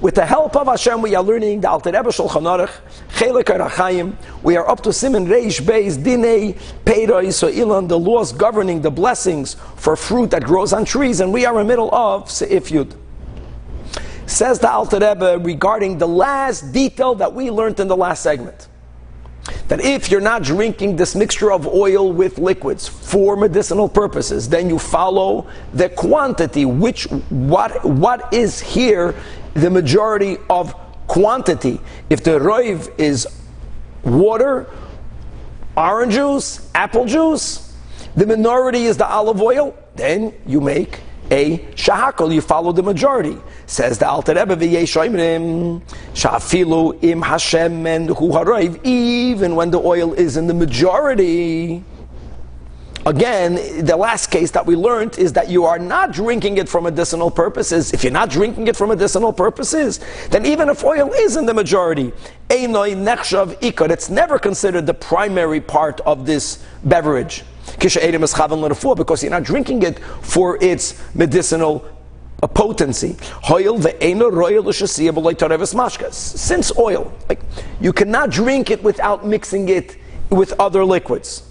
With the help of Hashem, we are learning the Alter Rebbe Shulchan Aruch, Chelik Arachayim. We are up to Siman Reish Beis Dinei So Ilan, the laws governing the blessings for fruit that grows on trees, and we are in the middle of Seif Yud. Says the Alter Rebbe regarding the last detail that we learned in the last segment that if you're not drinking this mixture of oil with liquids for medicinal purposes, then you follow the quantity, which what what is here the majority of quantity. If the roiv is water, orange juice, apple juice, the minority is the olive oil, then you make a shahakol, you follow the majority. Says the Alter Rebbe v'yeshoimrim shafilu im hashemen hu harayv. Even when the oil is in the majority. Again, the last case that we learned is that you are not drinking it for medicinal purposes. If you're not drinking it for medicinal purposes, then even if oil is in the majority, it's never considered the primary part of this beverage because you're not drinking it for its medicinal potency. Since oil, like, you cannot drink it without mixing it with other liquids.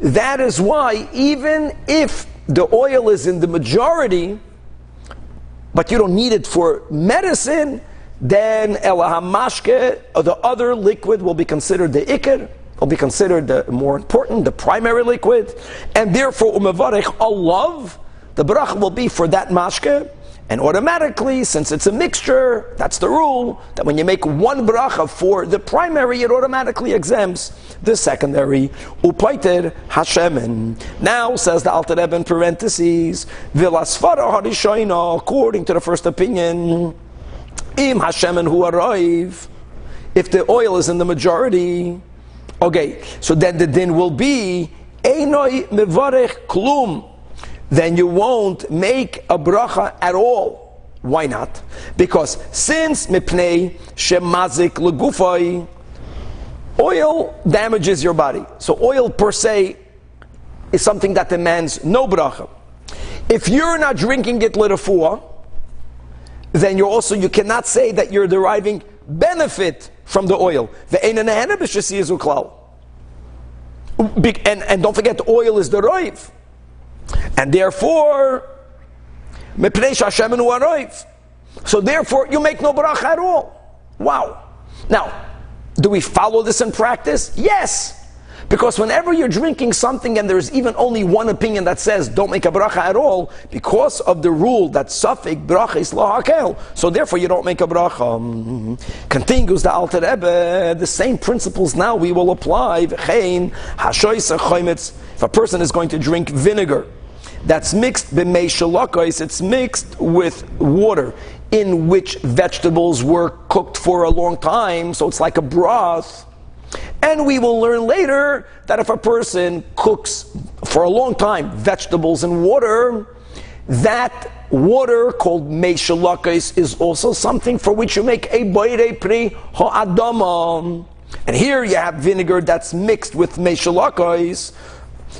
That is why, even if the oil is in the majority, but you don't need it for medicine, then elahamashke, the other liquid, will be considered the ikar, will be considered the more important, the primary liquid, and therefore umavarech love the bracha will be for that mashke, and automatically, since it's a mixture, that's the rule, that when you make one bracha for the primary, it automatically exempts the secondary. Upaiter Hashemen. Now, says the Alter Rebbe in parentheses, Vilasfara Harishoina, according to the first opinion, Im Hashemen hu arrive, if the oil is in the majority, Okay, so then the din will be Einoi mevarech klum. Then you won't make a bracha at all. Why not? Because since mipnei shemazik legufay, oil damages your body. So oil per se is something that demands no bracha. If you're not drinking it litafua, then you're also you cannot say that you're deriving benefit from the oil. And, and don't forget, the oil is the roiv. And therefore, so therefore, you make no bracha at all. Wow. Now, do we follow this in practice? Yes. Because whenever you're drinking something and there's even only one opinion that says don't make a bracha at all, because of the rule that suffix bracha is lahakel, so therefore you don't make a bracha. Mm-hmm. Continues the Alter Rebbe, the same principles now we will apply. If a person is going to drink vinegar, that's mixed b'meishalakos, it's mixed with water in which vegetables were cooked for a long time, so it's like a broth. And we will learn later that if a person cooks for a long time vegetables in water, that water called meishalakis is also something for which you make a boire pri ha'adama. And here you have vinegar that's mixed with meishalakis.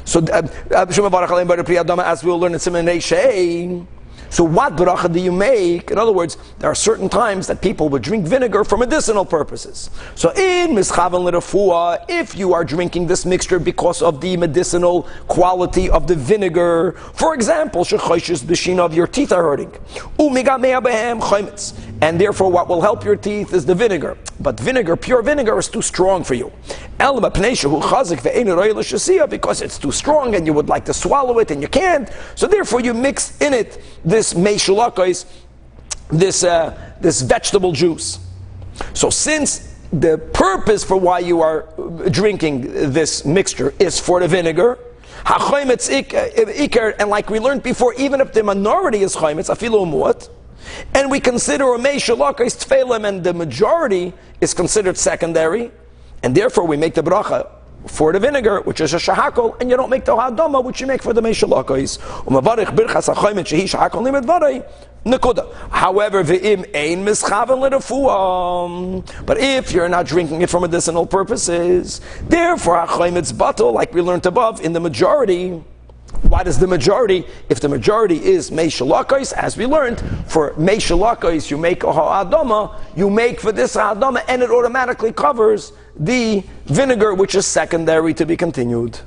So, uh, uh, as we'll learn in Siman so what bracha do you make? In other words, there are certain times that people would drink vinegar for medicinal purposes. So in mischavan l'rafua, if you are drinking this mixture because of the medicinal quality of the vinegar, for example, shechoishes b'shina of your teeth are hurting, and therefore what will help your teeth is the vinegar. But vinegar, pure vinegar, is too strong for you. Because it's too strong and you would like to swallow it and you can't. So therefore you mix in it this meishulakos, this, uh, this vegetable juice. So since the purpose for why you are drinking this mixture is for the vinegar, and like we learned before, even if the minority is chaymetz, afilu muat, and we consider a meishalaka is tfelem, and the majority is considered secondary, and therefore we make the bracha for the vinegar, which is a shahakol, and you don't make the ha'adama, which you make for the. Nekuda. However. But if you're not drinking it for medicinal purposes, therefore it's batal, like we learned above, in the majority. Why does the majority, if the majority is Meishalakais, as we learned, for Meishalakais you make a ha'adama, you make for this ha'adama, and it automatically covers the vinegar which is secondary to be continued.